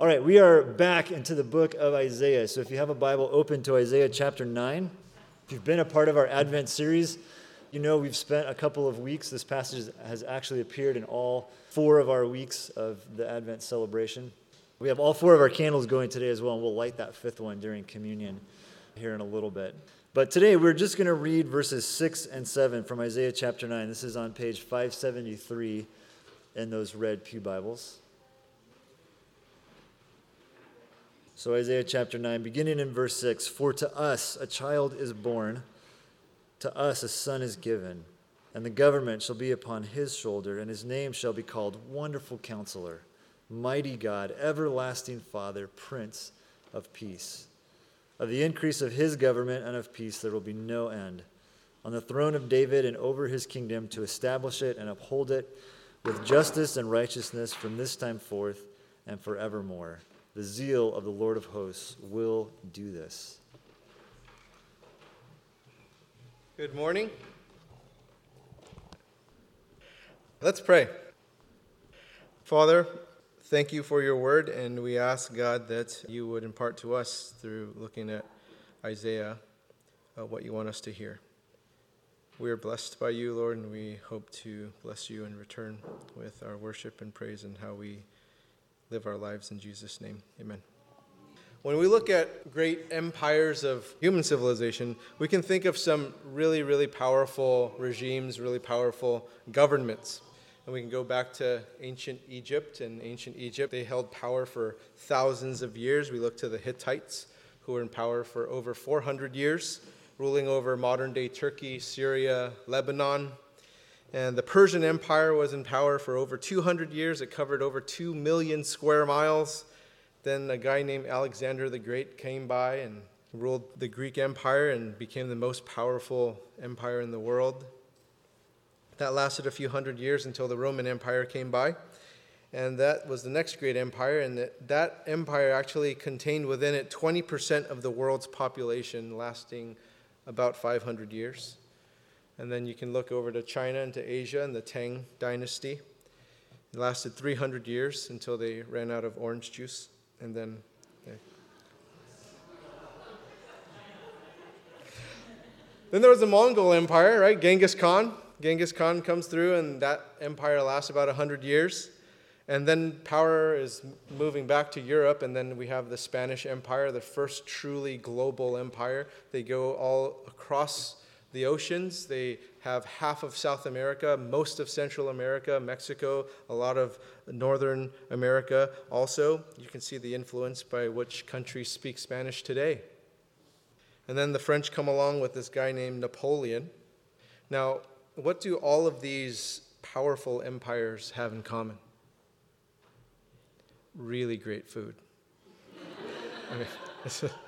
All right, we are back into the book of Isaiah. So if you have a Bible open to Isaiah chapter 9, if you've been a part of our Advent series, you know we've spent a couple of weeks. This passage has actually appeared in all four of our weeks of the Advent celebration. We have all four of our candles going today as well, and we'll light that fifth one during communion here in a little bit. But today we're just going to read verses 6 and 7 from Isaiah chapter 9. This is on page 573 in those red Pew Bibles. So, Isaiah chapter 9, beginning in verse 6 For to us a child is born, to us a son is given, and the government shall be upon his shoulder, and his name shall be called Wonderful Counselor, Mighty God, Everlasting Father, Prince of Peace. Of the increase of his government and of peace there will be no end. On the throne of David and over his kingdom to establish it and uphold it with justice and righteousness from this time forth and forevermore. The zeal of the Lord of hosts will do this. Good morning. Let's pray. Father, thank you for your word, and we ask, God, that you would impart to us through looking at Isaiah uh, what you want us to hear. We are blessed by you, Lord, and we hope to bless you in return with our worship and praise and how we live our lives in Jesus' name. Amen. When we look at great empires of human civilization, we can think of some really, really powerful regimes, really powerful governments. And we can go back to ancient Egypt. And ancient Egypt, they held power for thousands of years. We look to the Hittites, who were in power for over 400 years, ruling over modern day Turkey, Syria, Lebanon, and the Persian Empire was in power for over 200 years. It covered over 2 million square miles. Then a guy named Alexander the Great came by and ruled the Greek Empire and became the most powerful empire in the world. That lasted a few hundred years until the Roman Empire came by. And that was the next great empire. And that, that empire actually contained within it 20% of the world's population, lasting about 500 years. And then you can look over to China and to Asia and the Tang dynasty. It lasted 300 years until they ran out of orange juice. And then. Then there was the Mongol Empire, right? Genghis Khan. Genghis Khan comes through, and that empire lasts about 100 years. And then power is moving back to Europe, and then we have the Spanish Empire, the first truly global empire. They go all across the oceans. They have half of South America, most of Central America, Mexico, a lot of Northern America also. You can see the influence by which countries speak Spanish today. And then the French come along with this guy named Napoleon. Now, what do all of these powerful empires have in common? Really great food. I mean,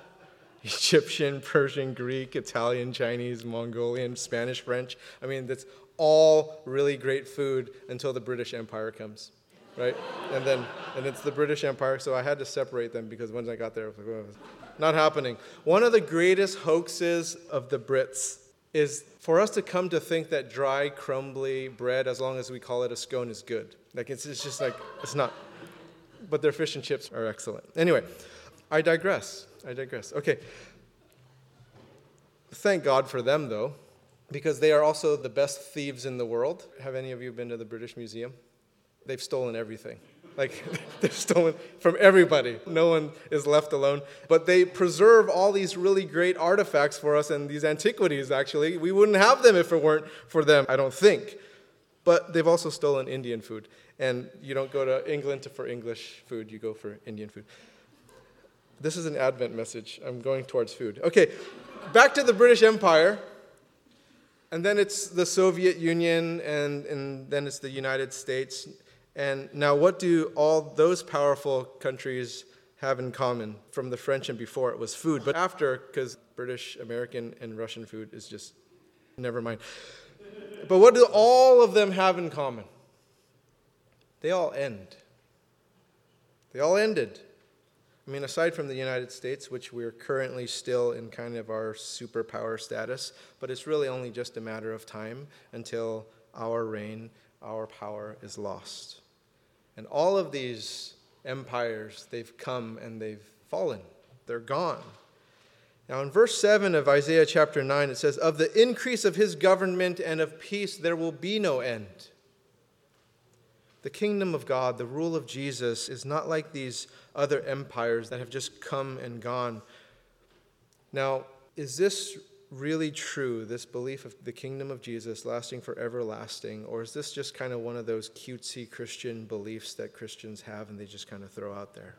Egyptian, Persian, Greek, Italian, Chinese, Mongolian, Spanish, French. I mean, that's all really great food until the British Empire comes, right? and then, and it's the British Empire, so I had to separate them because once I got there, I was like, not happening. One of the greatest hoaxes of the Brits is for us to come to think that dry, crumbly bread, as long as we call it a scone, is good. Like, it's, it's just like, it's not. But their fish and chips are excellent. Anyway, I digress. I digress. Okay. Thank God for them, though, because they are also the best thieves in the world. Have any of you been to the British Museum? They've stolen everything. Like, they've stolen from everybody. No one is left alone. But they preserve all these really great artifacts for us and these antiquities, actually. We wouldn't have them if it weren't for them, I don't think. But they've also stolen Indian food. And you don't go to England for English food, you go for Indian food. This is an Advent message. I'm going towards food. Okay, back to the British Empire. And then it's the Soviet Union, and, and then it's the United States. And now, what do all those powerful countries have in common from the French and before? It was food. But after, because British, American, and Russian food is just, never mind. But what do all of them have in common? They all end. They all ended. I mean, aside from the United States, which we're currently still in kind of our superpower status, but it's really only just a matter of time until our reign, our power is lost. And all of these empires. They've come and they've fallen, they're gone. Now, in verse 7 of Isaiah chapter 9, it says, Of the increase of his government and of peace there will be no end. The kingdom of God, the rule of Jesus, is not like these other empires that have just come and gone. Now, is this really true, this belief of the kingdom of Jesus lasting for everlasting, or is this just kind of one of those cutesy Christian beliefs that Christians have and they just kind of throw out there?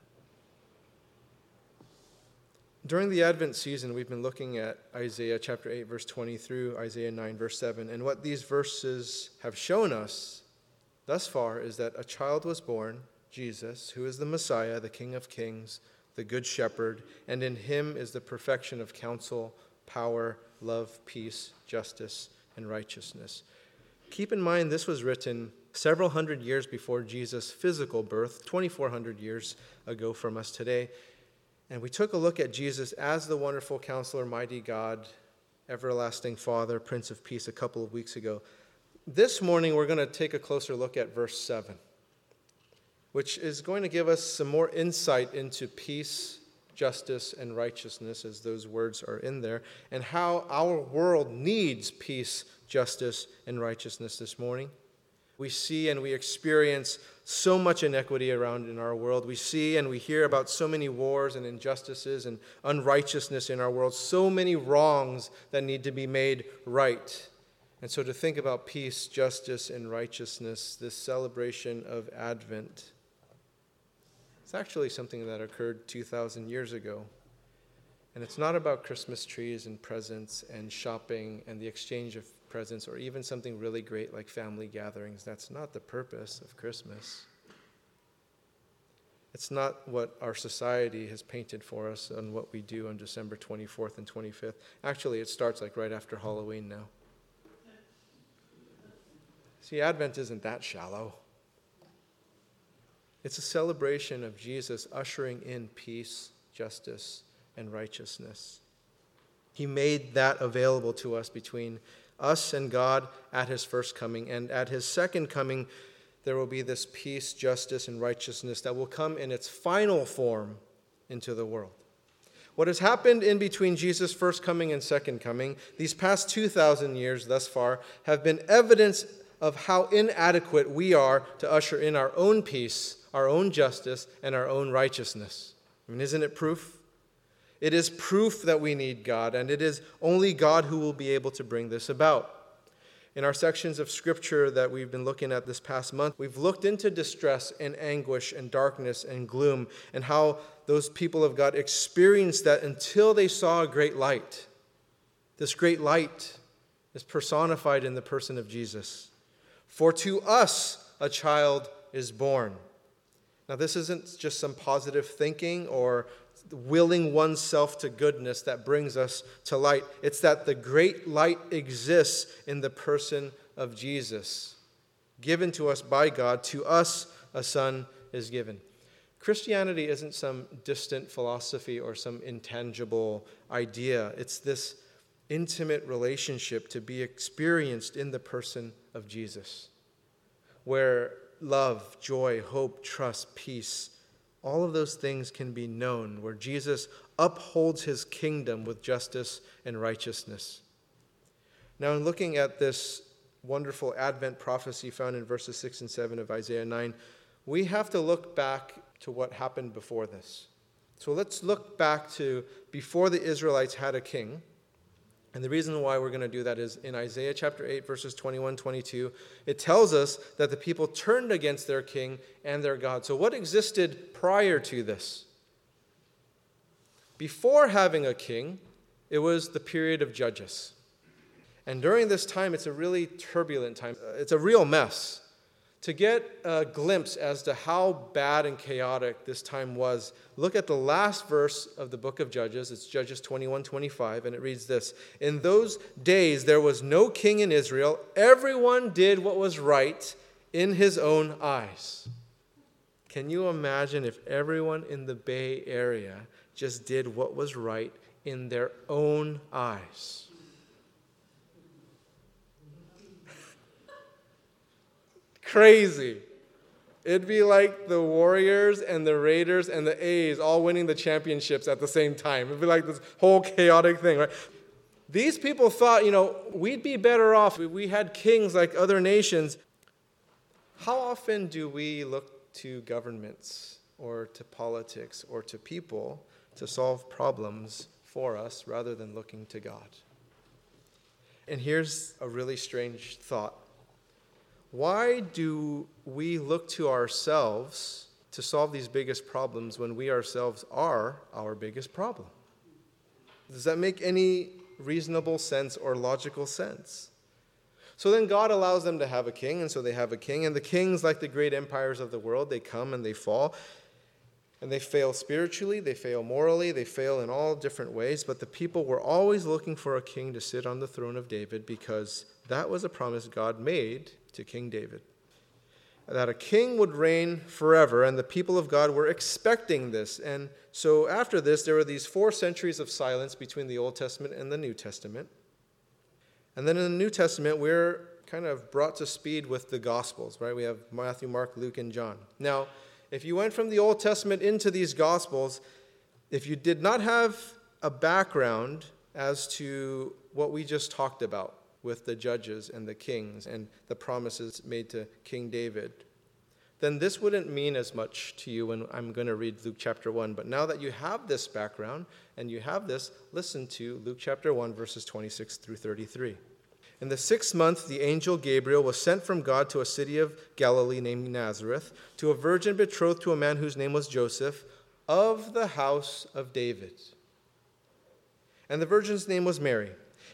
During the Advent season, we've been looking at Isaiah chapter 8, verse 20 through Isaiah 9, verse 7. And what these verses have shown us thus far is that a child was born, Jesus, who is the Messiah, the King of kings, the Good Shepherd, and in him is the perfection of counsel, power, love, peace, justice, and righteousness. Keep in mind, this was written several hundred years before Jesus' physical birth, 2,400 years ago from us today. And we took a look at Jesus as the wonderful counselor, mighty God, everlasting Father, Prince of Peace a couple of weeks ago. This morning, we're going to take a closer look at verse 7, which is going to give us some more insight into peace, justice, and righteousness, as those words are in there, and how our world needs peace, justice, and righteousness this morning. We see and we experience so much inequity around in our world. We see and we hear about so many wars and injustices and unrighteousness in our world, so many wrongs that need to be made right. And so to think about peace, justice, and righteousness, this celebration of Advent, it's actually something that occurred 2,000 years ago. And it's not about Christmas trees and presents and shopping and the exchange of presents or even something really great like family gatherings. That's not the purpose of Christmas. It's not what our society has painted for us and what we do on December 24th and 25th. Actually, it starts like right after Halloween now. See, Advent isn't that shallow. It's a celebration of Jesus ushering in peace, justice, and righteousness. He made that available to us between us and God at his first coming. And at his second coming, there will be this peace, justice, and righteousness that will come in its final form into the world. What has happened in between Jesus' first coming and second coming, these past 2,000 years thus far, have been evidence of how inadequate we are to usher in our own peace, our own justice, and our own righteousness. I mean, isn't it proof? It is proof that we need God, and it is only God who will be able to bring this about. In our sections of scripture that we've been looking at this past month, we've looked into distress and anguish and darkness and gloom and how those people of God experienced that until they saw a great light. This great light is personified in the person of Jesus. For to us a child is born. Now, this isn't just some positive thinking or willing oneself to goodness that brings us to light. It's that the great light exists in the person of Jesus, given to us by God. To us, a son is given. Christianity isn't some distant philosophy or some intangible idea. It's this intimate relationship to be experienced in the person of Jesus, where love, joy, hope, trust, peace, all of those things can be known, where Jesus upholds his kingdom with justice and righteousness. Now, in looking at this wonderful Advent prophecy found in verses 6 and 7 of Isaiah 9, we have to look back to what happened before this. So let's look back to before the Israelites had a king. And the reason why we're going to do that is in Isaiah chapter 8, verses 21 22, it tells us that the people turned against their king and their God. So, what existed prior to this? Before having a king, it was the period of judges. And during this time, it's a really turbulent time. It's a real mess. To get a glimpse as to how bad and chaotic this time was, look at the last verse of the book of Judges. It's Judges 21 25, and it reads this In those days there was no king in Israel. Everyone did what was right in his own eyes. Can you imagine if everyone in the Bay Area just did what was right in their own eyes? Crazy. It'd be like the Warriors and the Raiders and the A's all winning the championships at the same time. It'd be like this whole chaotic thing, right? These people thought, you know, we'd be better off if we had kings like other nations. How often do we look to governments or to politics or to people to solve problems for us rather than looking to God? And here's a really strange thought why do we look to ourselves to solve these biggest problems when we ourselves are our biggest problem? Does that make any reasonable sense or logical sense? So then God allows them to have a king, and so they have a king. And the kings, like the great empires of the world, they come and they fall. And they fail spiritually, they fail morally, they fail in all different ways. But the people were always looking for a king to sit on the throne of David because that was a promise God made to King David. That a king would reign forever, and the people of God were expecting this. And so after this, there were these four centuries of silence between the Old Testament and the New Testament. And then in the New Testament, we're kind of brought to speed with the Gospels, right? We have Matthew, Mark, Luke, and John. Now, if you went from the Old Testament into these Gospels, if you did not have a background as to what we just talked about, with the judges and the kings and the promises made to King David, then this wouldn't mean as much to you when I'm going to read Luke chapter 1. But now that you have this background and you have this, listen to Luke chapter 1, verses 26 through 33. In the sixth month, the angel Gabriel was sent from God to a city of Galilee named Nazareth, to a virgin betrothed to a man whose name was Joseph, of the house of David. And the virgin's name was Mary.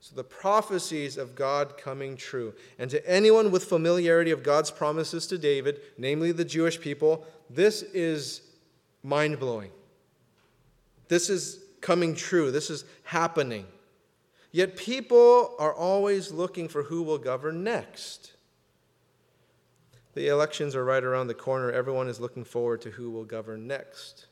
So the prophecies of God coming true. And to anyone with familiarity of God's promises to David, namely the Jewish people, this is mind blowing. This is coming true. This is happening. Yet people are always looking for who will govern next. The elections are right around the corner. Everyone is looking forward to who will govern next.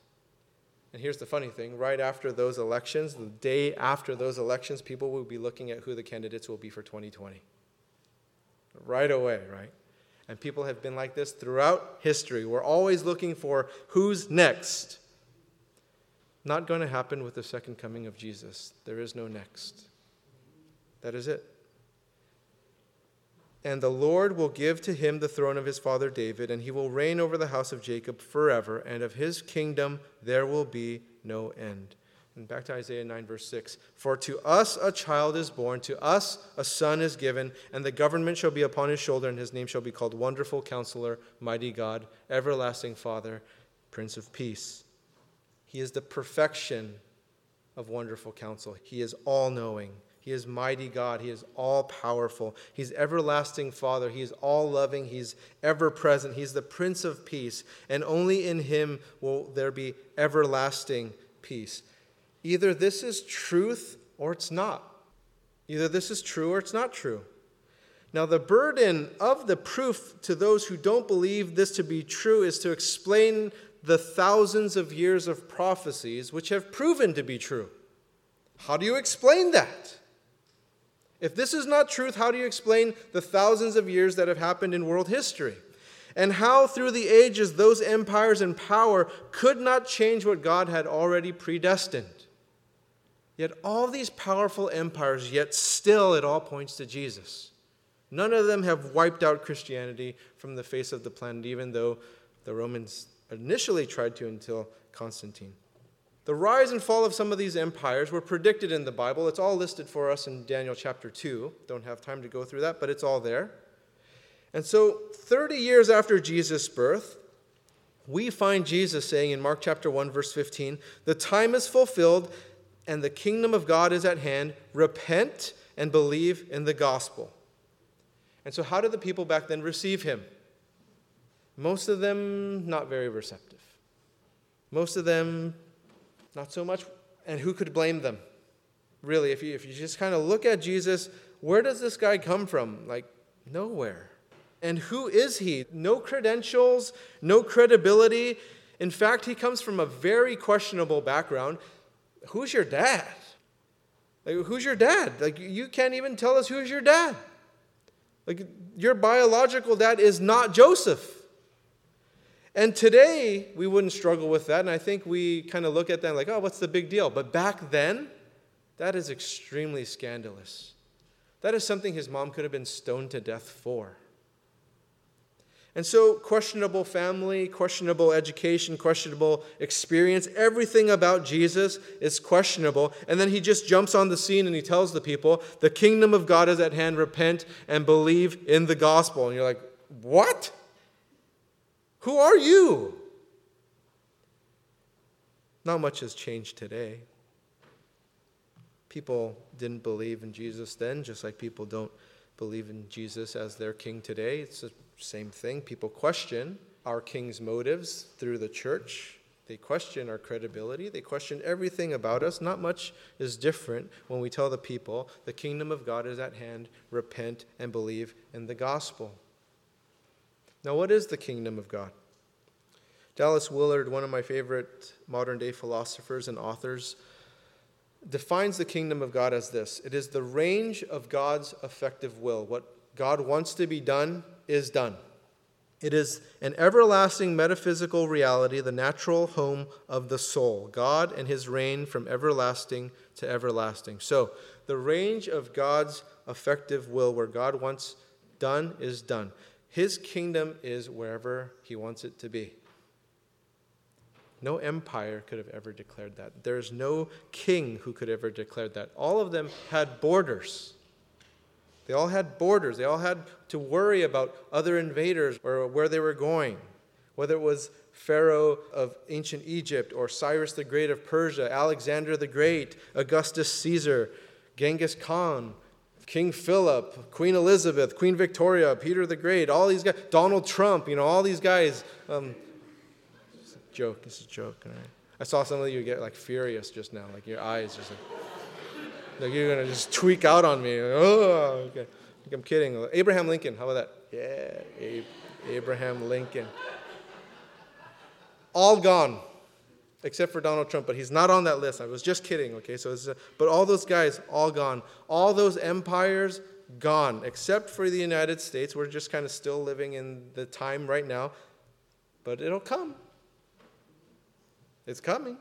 And here's the funny thing right after those elections, the day after those elections, people will be looking at who the candidates will be for 2020. Right away, right? And people have been like this throughout history. We're always looking for who's next. Not going to happen with the second coming of Jesus. There is no next. That is it. And the Lord will give to him the throne of his father David, and he will reign over the house of Jacob forever, and of his kingdom there will be no end. And back to Isaiah 9, verse 6 For to us a child is born, to us a son is given, and the government shall be upon his shoulder, and his name shall be called Wonderful Counselor, Mighty God, Everlasting Father, Prince of Peace. He is the perfection of wonderful counsel, he is all knowing. He is mighty God. He is all powerful. He's everlasting Father. He is all loving. He's ever present. He's the Prince of Peace. And only in Him will there be everlasting peace. Either this is truth or it's not. Either this is true or it's not true. Now, the burden of the proof to those who don't believe this to be true is to explain the thousands of years of prophecies which have proven to be true. How do you explain that? If this is not truth, how do you explain the thousands of years that have happened in world history? And how, through the ages, those empires and power could not change what God had already predestined? Yet, all these powerful empires, yet still it all points to Jesus. None of them have wiped out Christianity from the face of the planet, even though the Romans initially tried to until Constantine. The rise and fall of some of these empires were predicted in the Bible. It's all listed for us in Daniel chapter 2. Don't have time to go through that, but it's all there. And so, 30 years after Jesus' birth, we find Jesus saying in Mark chapter 1, verse 15, The time is fulfilled and the kingdom of God is at hand. Repent and believe in the gospel. And so, how did the people back then receive him? Most of them not very receptive. Most of them not so much. And who could blame them? Really, if you, if you just kind of look at Jesus, where does this guy come from? Like, nowhere. And who is he? No credentials, no credibility. In fact, he comes from a very questionable background. Who's your dad? Like, who's your dad? Like, you can't even tell us who's your dad. Like, your biological dad is not Joseph. And today, we wouldn't struggle with that. And I think we kind of look at that like, oh, what's the big deal? But back then, that is extremely scandalous. That is something his mom could have been stoned to death for. And so, questionable family, questionable education, questionable experience, everything about Jesus is questionable. And then he just jumps on the scene and he tells the people, The kingdom of God is at hand, repent and believe in the gospel. And you're like, What? Who are you? Not much has changed today. People didn't believe in Jesus then, just like people don't believe in Jesus as their king today. It's the same thing. People question our king's motives through the church. They question our credibility. They question everything about us. Not much is different when we tell the people the kingdom of God is at hand. Repent and believe in the gospel. Now, what is the kingdom of God? Dallas Willard, one of my favorite modern day philosophers and authors, defines the kingdom of God as this it is the range of God's effective will. What God wants to be done is done. It is an everlasting metaphysical reality, the natural home of the soul, God and his reign from everlasting to everlasting. So, the range of God's effective will, where God wants done, is done. His kingdom is wherever he wants it to be. No empire could have ever declared that. There's no king who could ever declare that. All of them had borders. They all had borders. They all had to worry about other invaders or where they were going. Whether it was Pharaoh of ancient Egypt or Cyrus the Great of Persia, Alexander the Great, Augustus Caesar, Genghis Khan, King Philip, Queen Elizabeth, Queen Victoria, Peter the Great, all these guys, Donald Trump, you know, all these guys. Um, joke. This is a joke. I saw some of you get like furious just now, like your eyes just like, like you're gonna just tweak out on me. Oh, okay. Like I'm kidding. Abraham Lincoln. How about that? Yeah, Abraham Lincoln. All gone, except for Donald Trump, but he's not on that list. I was just kidding. Okay, so uh, but all those guys all gone. All those empires gone, except for the United States. We're just kind of still living in the time right now, but it'll come. It's coming.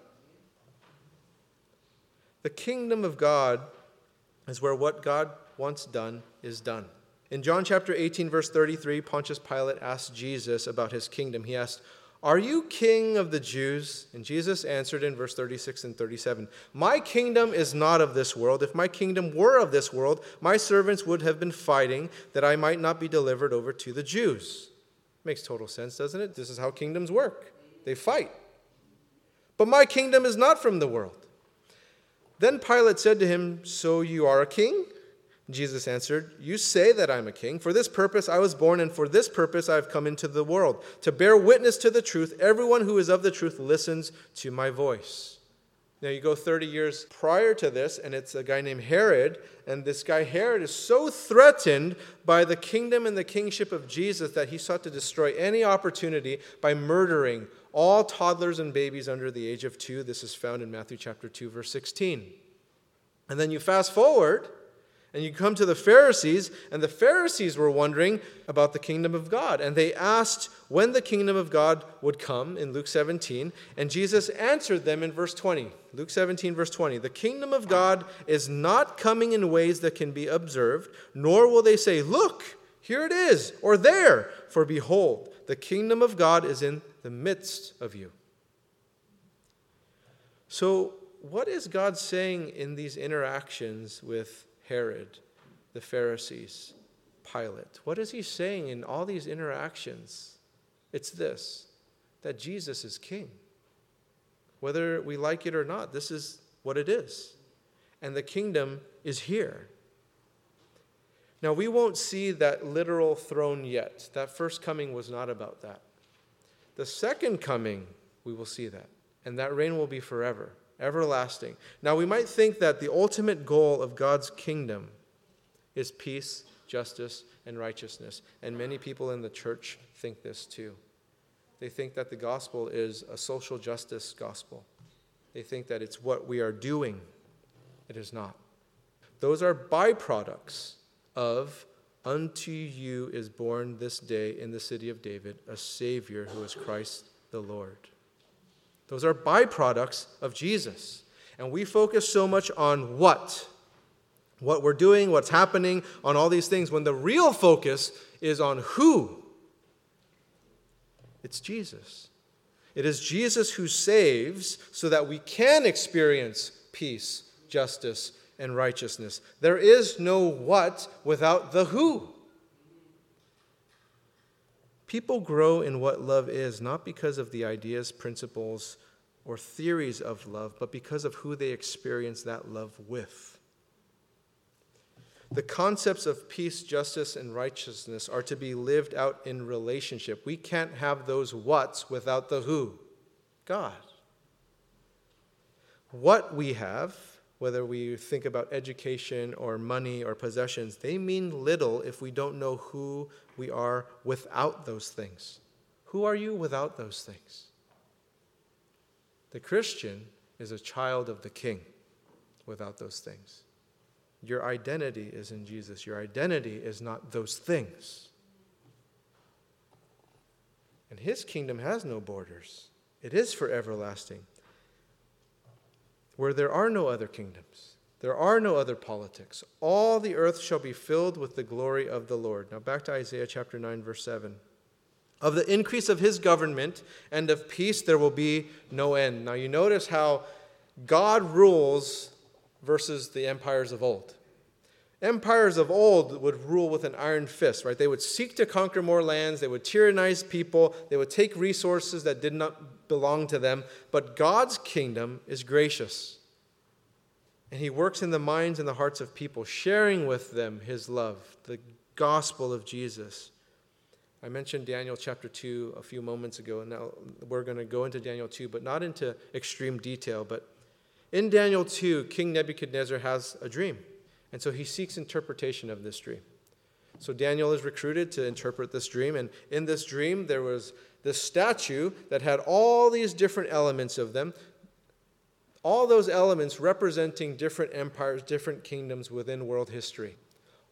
The kingdom of God is where what God wants done is done. In John chapter 18, verse 33, Pontius Pilate asked Jesus about his kingdom. He asked, Are you king of the Jews? And Jesus answered in verse 36 and 37 My kingdom is not of this world. If my kingdom were of this world, my servants would have been fighting that I might not be delivered over to the Jews. Makes total sense, doesn't it? This is how kingdoms work they fight. But my kingdom is not from the world. Then Pilate said to him, So you are a king? Jesus answered, You say that I'm a king. For this purpose I was born, and for this purpose I have come into the world, to bear witness to the truth. Everyone who is of the truth listens to my voice. Now you go 30 years prior to this, and it's a guy named Herod, and this guy Herod is so threatened by the kingdom and the kingship of Jesus that he sought to destroy any opportunity by murdering all toddlers and babies under the age of two. This is found in Matthew chapter 2, verse 16. And then you fast forward and you come to the Pharisees, and the Pharisees were wondering about the kingdom of God. And they asked when the kingdom of God would come in Luke 17. And Jesus answered them in verse 20. Luke 17, verse 20. The kingdom of God is not coming in ways that can be observed, nor will they say, Look, here it is, or there. For behold, the kingdom of God is in the midst of you. So, what is God saying in these interactions with Herod, the Pharisees, Pilate? What is he saying in all these interactions? It's this that Jesus is king. Whether we like it or not, this is what it is. And the kingdom is here. Now, we won't see that literal throne yet. That first coming was not about that. the second coming, we will see that. And that reign will be forever, everlasting. Now, we might think that the ultimate goal of God's kingdom is peace, justice, and righteousness. And many people in the church think this too. They think that the gospel is a social justice gospel. They think that it's what we are doing. It is not. Those are byproducts of Unto you is born this day in the city of David a Savior who is Christ the Lord. Those are byproducts of Jesus. And we focus so much on what? What we're doing, what's happening, on all these things, when the real focus is on who? It's Jesus. It is Jesus who saves so that we can experience peace, justice, and righteousness. There is no what without the who. People grow in what love is not because of the ideas, principles, or theories of love, but because of who they experience that love with. The concepts of peace, justice, and righteousness are to be lived out in relationship. We can't have those whats without the who God. What we have whether we think about education or money or possessions, they mean little if we don't know who we are without those things. Who are you without those things? The Christian is a child of the King without those things. Your identity is in Jesus. Your identity is not those things. And his kingdom has no borders, it is for everlasting where there are no other kingdoms. There are no other politics. All the earth shall be filled with the glory of the Lord. Now back to Isaiah chapter 9, verse 7. Of the increase of his government and of peace there will be no end. Now you notice how God rules versus the empires of old. Empires of old would rule with an iron fist, right? They would seek to conquer more lands, they would tyrannize people, they would take resources that did not belong to them, but God's kingdom is gracious. And he works in the minds and the hearts of people, sharing with them his love, the gospel of Jesus. I mentioned Daniel chapter 2 a few moments ago, and now we're going to go into Daniel 2, but not into extreme detail. But in Daniel 2, King Nebuchadnezzar has a dream, and so he seeks interpretation of this dream. So Daniel is recruited to interpret this dream, and in this dream, there was this statue that had all these different elements of them, all those elements representing different empires, different kingdoms within world history,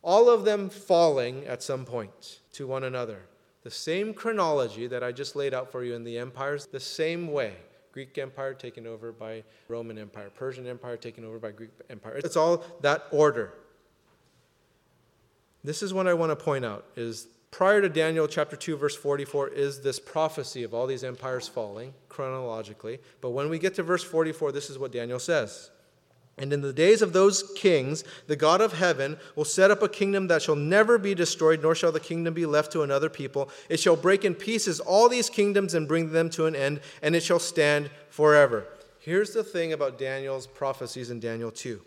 all of them falling at some point to one another. The same chronology that I just laid out for you in the empires, the same way. Greek Empire taken over by Roman Empire, Persian Empire taken over by Greek Empire. It's all that order. This is what I want to point out is prior to Daniel chapter 2, verse 44, is this prophecy of all these empires falling chronologically. But when we get to verse 44, this is what Daniel says. And in the days of those kings, the God of heaven will set up a kingdom that shall never be destroyed, nor shall the kingdom be left to another people. It shall break in pieces all these kingdoms and bring them to an end, and it shall stand forever. Here's the thing about Daniel's prophecies in Daniel 2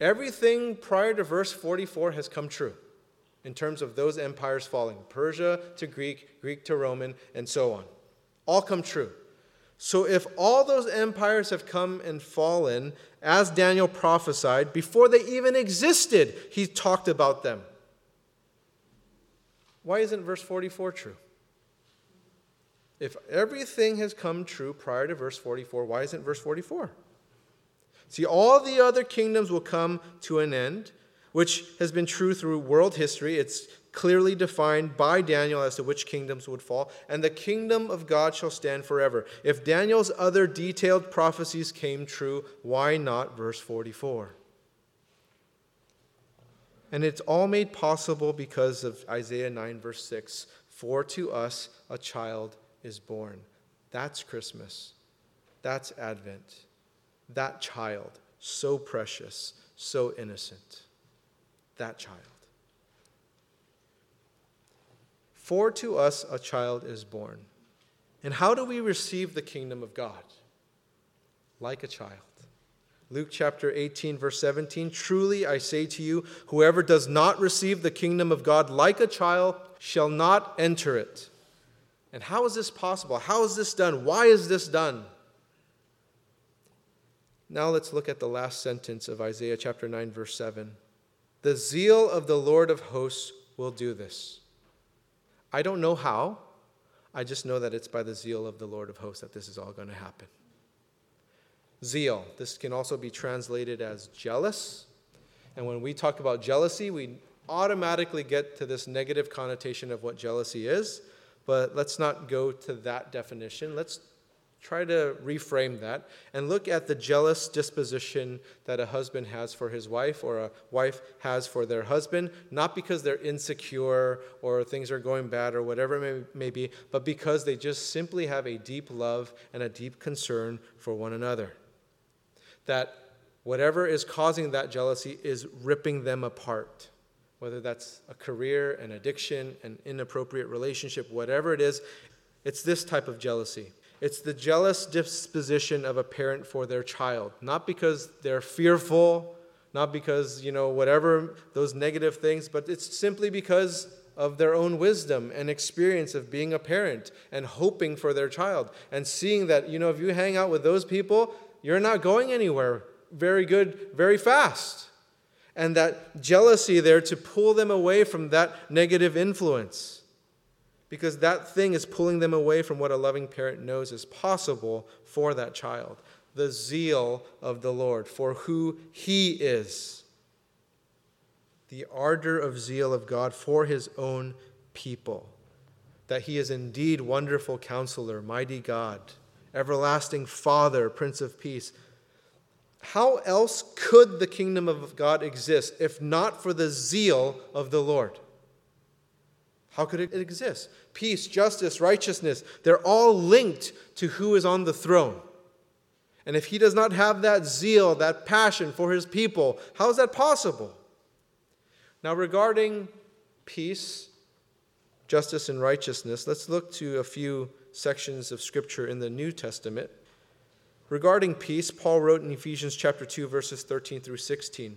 everything prior to verse 44 has come true in terms of those empires falling Persia to Greek, Greek to Roman, and so on. All come true. So, if all those empires have come and fallen, as Daniel prophesied, before they even existed, he talked about them. Why isn't verse 44 true? If everything has come true prior to verse 44, why isn't verse 44? See, all the other kingdoms will come to an end, which has been true through world history. It's clearly defined by Daniel as to which kingdoms would fall, and the kingdom of God shall stand forever. If Daniel's other detailed prophecies came true, why not verse 44? And it's all made possible because of Isaiah 9, verse 6 For to us a child is born. That's Christmas. That's Advent. That child, so precious, so innocent that child. For to us a child is born. And how do we receive the kingdom of God? Like a child. Luke chapter 18, verse 17 Truly I say to you, whoever does not receive the kingdom of God like a child shall not enter it. And how is this possible? How is this done? Why is this done? Now let's look at the last sentence of Isaiah chapter 9, verse 7. The zeal of the Lord of hosts will do this. I don't know how. I just know that it's by the zeal of the Lord of hosts that this is all going to happen. Zeal. This can also be translated as jealous. And when we talk about jealousy, we automatically get to this negative connotation of what jealousy is. But let's not go to that definition. Let's Try to reframe that and look at the jealous disposition that a husband has for his wife or a wife has for their husband, not because they're insecure or things are going bad or whatever it may, may be, but because they just simply have a deep love and a deep concern for one another. That whatever is causing that jealousy is ripping them apart. Whether that's a career, an addiction, an inappropriate relationship, whatever it is, it's this type of jealousy. It's the jealous disposition of a parent for their child, not because they're fearful, not because, you know, whatever those negative things, but it's simply because of their own wisdom and experience of being a parent and hoping for their child and seeing that, you know, if you hang out with those people, you're not going anywhere very good very fast. And that jealousy there to pull them away from that negative influence because that thing is pulling them away from what a loving parent knows is possible for that child the zeal of the Lord for who He is, the ardor of zeal of God for His own people, that He is indeed wonderful counselor, mighty God, everlasting Father, Prince of Peace. How else could the kingdom of God exist if not for the zeal of the Lord? How could it exist? Peace, justice, righteousness, they're all linked to who is on the throne. And if he does not have that zeal, that passion for his people, how is that possible? Now, regarding peace, justice, and righteousness, let's look to a few sections of scripture in the New Testament. Regarding peace, Paul wrote in Ephesians chapter 2 verses 13 through 16.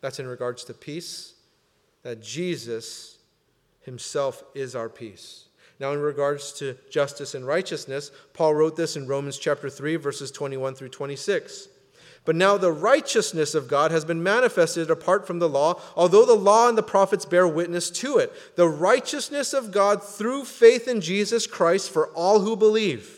That's in regards to peace, that Jesus himself is our peace. Now, in regards to justice and righteousness, Paul wrote this in Romans chapter 3, verses 21 through 26. But now the righteousness of God has been manifested apart from the law, although the law and the prophets bear witness to it. The righteousness of God through faith in Jesus Christ for all who believe.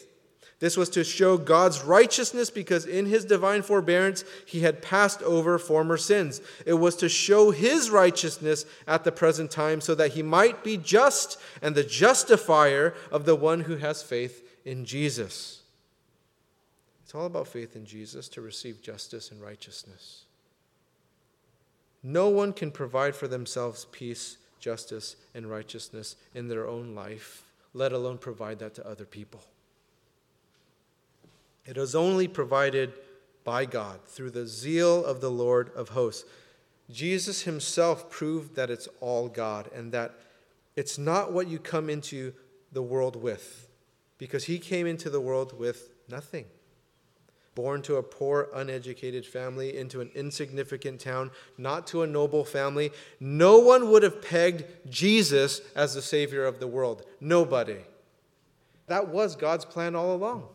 This was to show God's righteousness because in his divine forbearance he had passed over former sins. It was to show his righteousness at the present time so that he might be just and the justifier of the one who has faith in Jesus. It's all about faith in Jesus to receive justice and righteousness. No one can provide for themselves peace, justice, and righteousness in their own life, let alone provide that to other people. It is only provided by God through the zeal of the Lord of hosts. Jesus himself proved that it's all God and that it's not what you come into the world with, because he came into the world with nothing. Born to a poor, uneducated family, into an insignificant town, not to a noble family, no one would have pegged Jesus as the Savior of the world. Nobody. That was God's plan all along.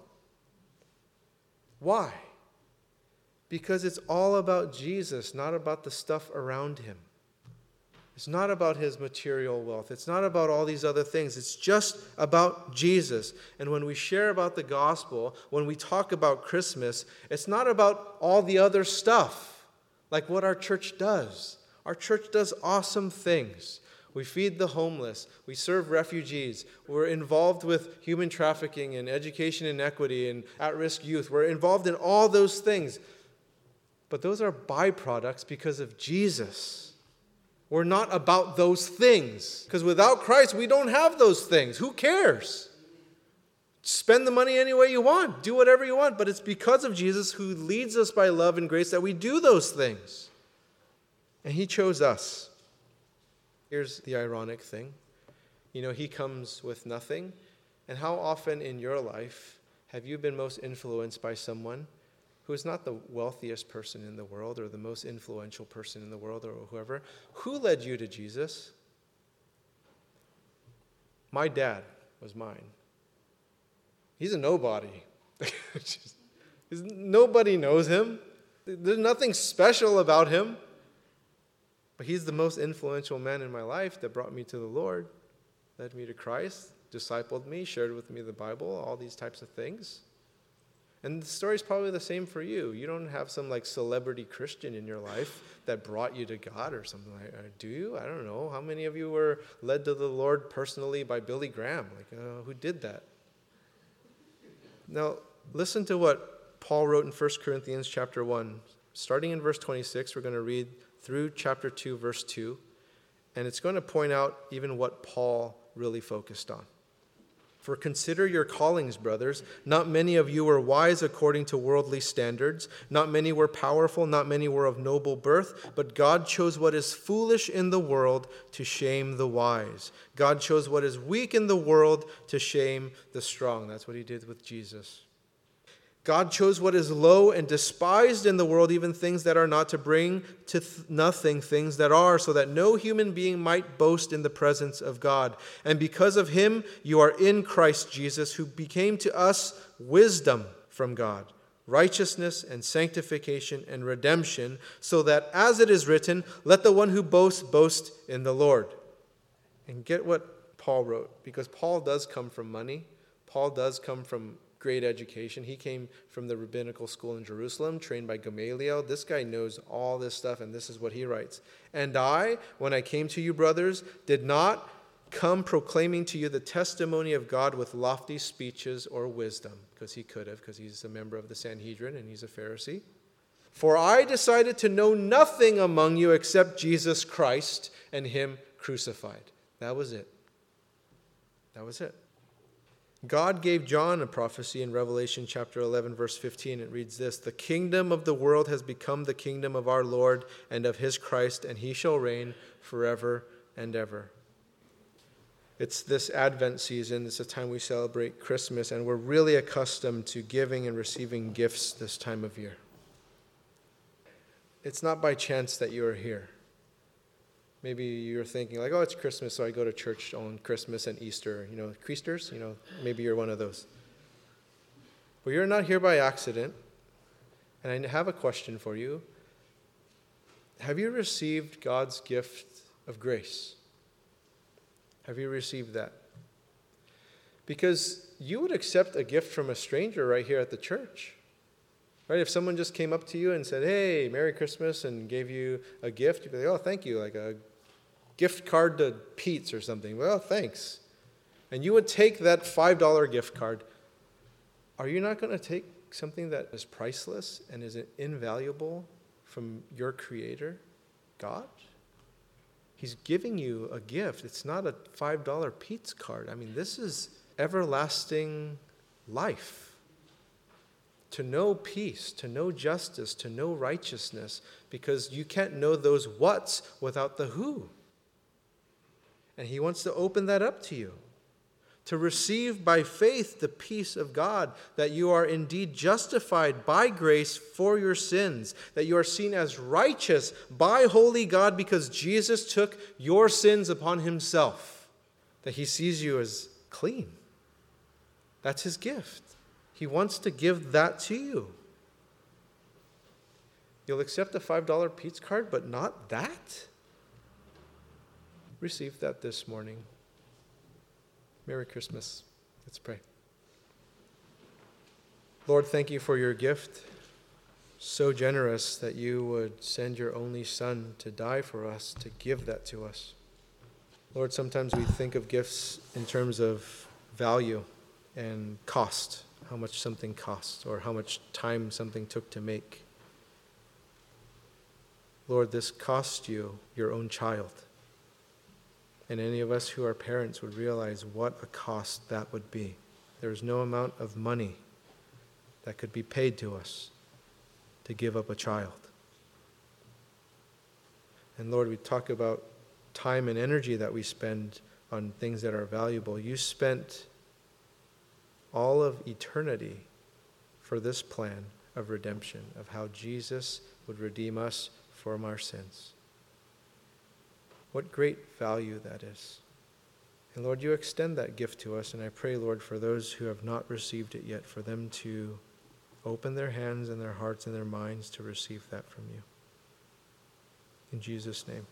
Why? Because it's all about Jesus, not about the stuff around him. It's not about his material wealth. It's not about all these other things. It's just about Jesus. And when we share about the gospel, when we talk about Christmas, it's not about all the other stuff, like what our church does. Our church does awesome things. We feed the homeless. We serve refugees. We're involved with human trafficking and education inequity and at risk youth. We're involved in all those things. But those are byproducts because of Jesus. We're not about those things. Because without Christ, we don't have those things. Who cares? Spend the money any way you want, do whatever you want, but it's because of Jesus who leads us by love and grace that we do those things. And He chose us. Here's the ironic thing you know, He comes with nothing. And how often in your life have you been most influenced by someone who is not the wealthiest person in the world or the most influential person in the world or whoever? Who led you to Jesus? My dad was mine. He's a nobody. nobody knows him. There's nothing special about him. But he's the most influential man in my life that brought me to the Lord, led me to Christ, discipled me, shared with me the Bible, all these types of things. And the story's probably the same for you. You don't have some like celebrity Christian in your life that brought you to God or something like that. Do you? I don't know. How many of you were led to the Lord personally by Billy Graham? Like, uh, who did that? Now, listen to what Paul wrote in 1 Corinthians chapter 1. Starting in verse 26, we're going to read through chapter 2, verse 2, and it's going to point out even what Paul really focused on. For consider your callings, brothers. Not many of you were wise according to worldly standards. Not many were powerful. Not many were of noble birth. But God chose what is foolish in the world to shame the wise. God chose what is weak in the world to shame the strong. That's what he did with Jesus. God chose what is low and despised in the world, even things that are not, to bring to th- nothing things that are, so that no human being might boast in the presence of God. And because of him, you are in Christ Jesus, who became to us wisdom from God, righteousness and sanctification and redemption, so that, as it is written, let the one who boasts boast in the Lord. And get what Paul wrote, because Paul does come from money, Paul does come from great education. He came from the rabbinical school in Jerusalem, trained by Gamaliel. This guy knows all this stuff, and this is what he writes. And I, when I came to you, brothers, did not come proclaiming to you the testimony of God with lofty speeches or wisdom, because he could have, because he's a member of the Sanhedrin and he's a Pharisee. For I decided to know nothing among you except Jesus Christ and him crucified. That was it. That was it. God gave John a prophecy in Revelation chapter 11, verse 15. It reads this The kingdom of the world has become the kingdom of our Lord and of his Christ, and he shall reign forever and ever. It's this Advent season, it's a time we celebrate Christmas, and we're really accustomed to giving and receiving gifts this time of year. It's not by chance that you are here. Maybe you're thinking, like, oh, it's Christmas, so I go to church on Christmas and Easter. You know, Creasters, you know, maybe you're one of those. But you're not here by accident. And I have a question for you. Have you received God's gift of grace? Have you received that? Because you would accept a gift from a stranger right here at the church. Right? If someone just came up to you and said, Hey, Merry Christmas, and gave you a gift, you'd be like, Oh, thank you, like a gift card to Pete's or something. Well, thanks. And you would take that $5 gift card. Are you not going to take something that is priceless and is invaluable from your Creator, God? He's giving you a gift. It's not a $5 Pete's card. I mean, this is everlasting life. To know peace, to know justice, to know righteousness, because you can't know those what's without the who. And He wants to open that up to you. To receive by faith the peace of God, that you are indeed justified by grace for your sins, that you are seen as righteous by holy God because Jesus took your sins upon Himself, that He sees you as clean. That's His gift. He wants to give that to you. You'll accept a $5 Pete's card, but not that? Receive that this morning. Merry Christmas. Let's pray. Lord, thank you for your gift. So generous that you would send your only Son to die for us, to give that to us. Lord, sometimes we think of gifts in terms of value and cost, how much something costs, or how much time something took to make. Lord, this cost you your own child. And any of us who are parents would realize what a cost that would be. There is no amount of money that could be paid to us to give up a child. And Lord, we talk about time and energy that we spend on things that are valuable. You spent all of eternity for this plan of redemption, of how Jesus would redeem us from our sins. What great value that is. And Lord, you extend that gift to us, and I pray, Lord, for those who have not received it yet, for them to open their hands and their hearts and their minds to receive that from you. In Jesus' name.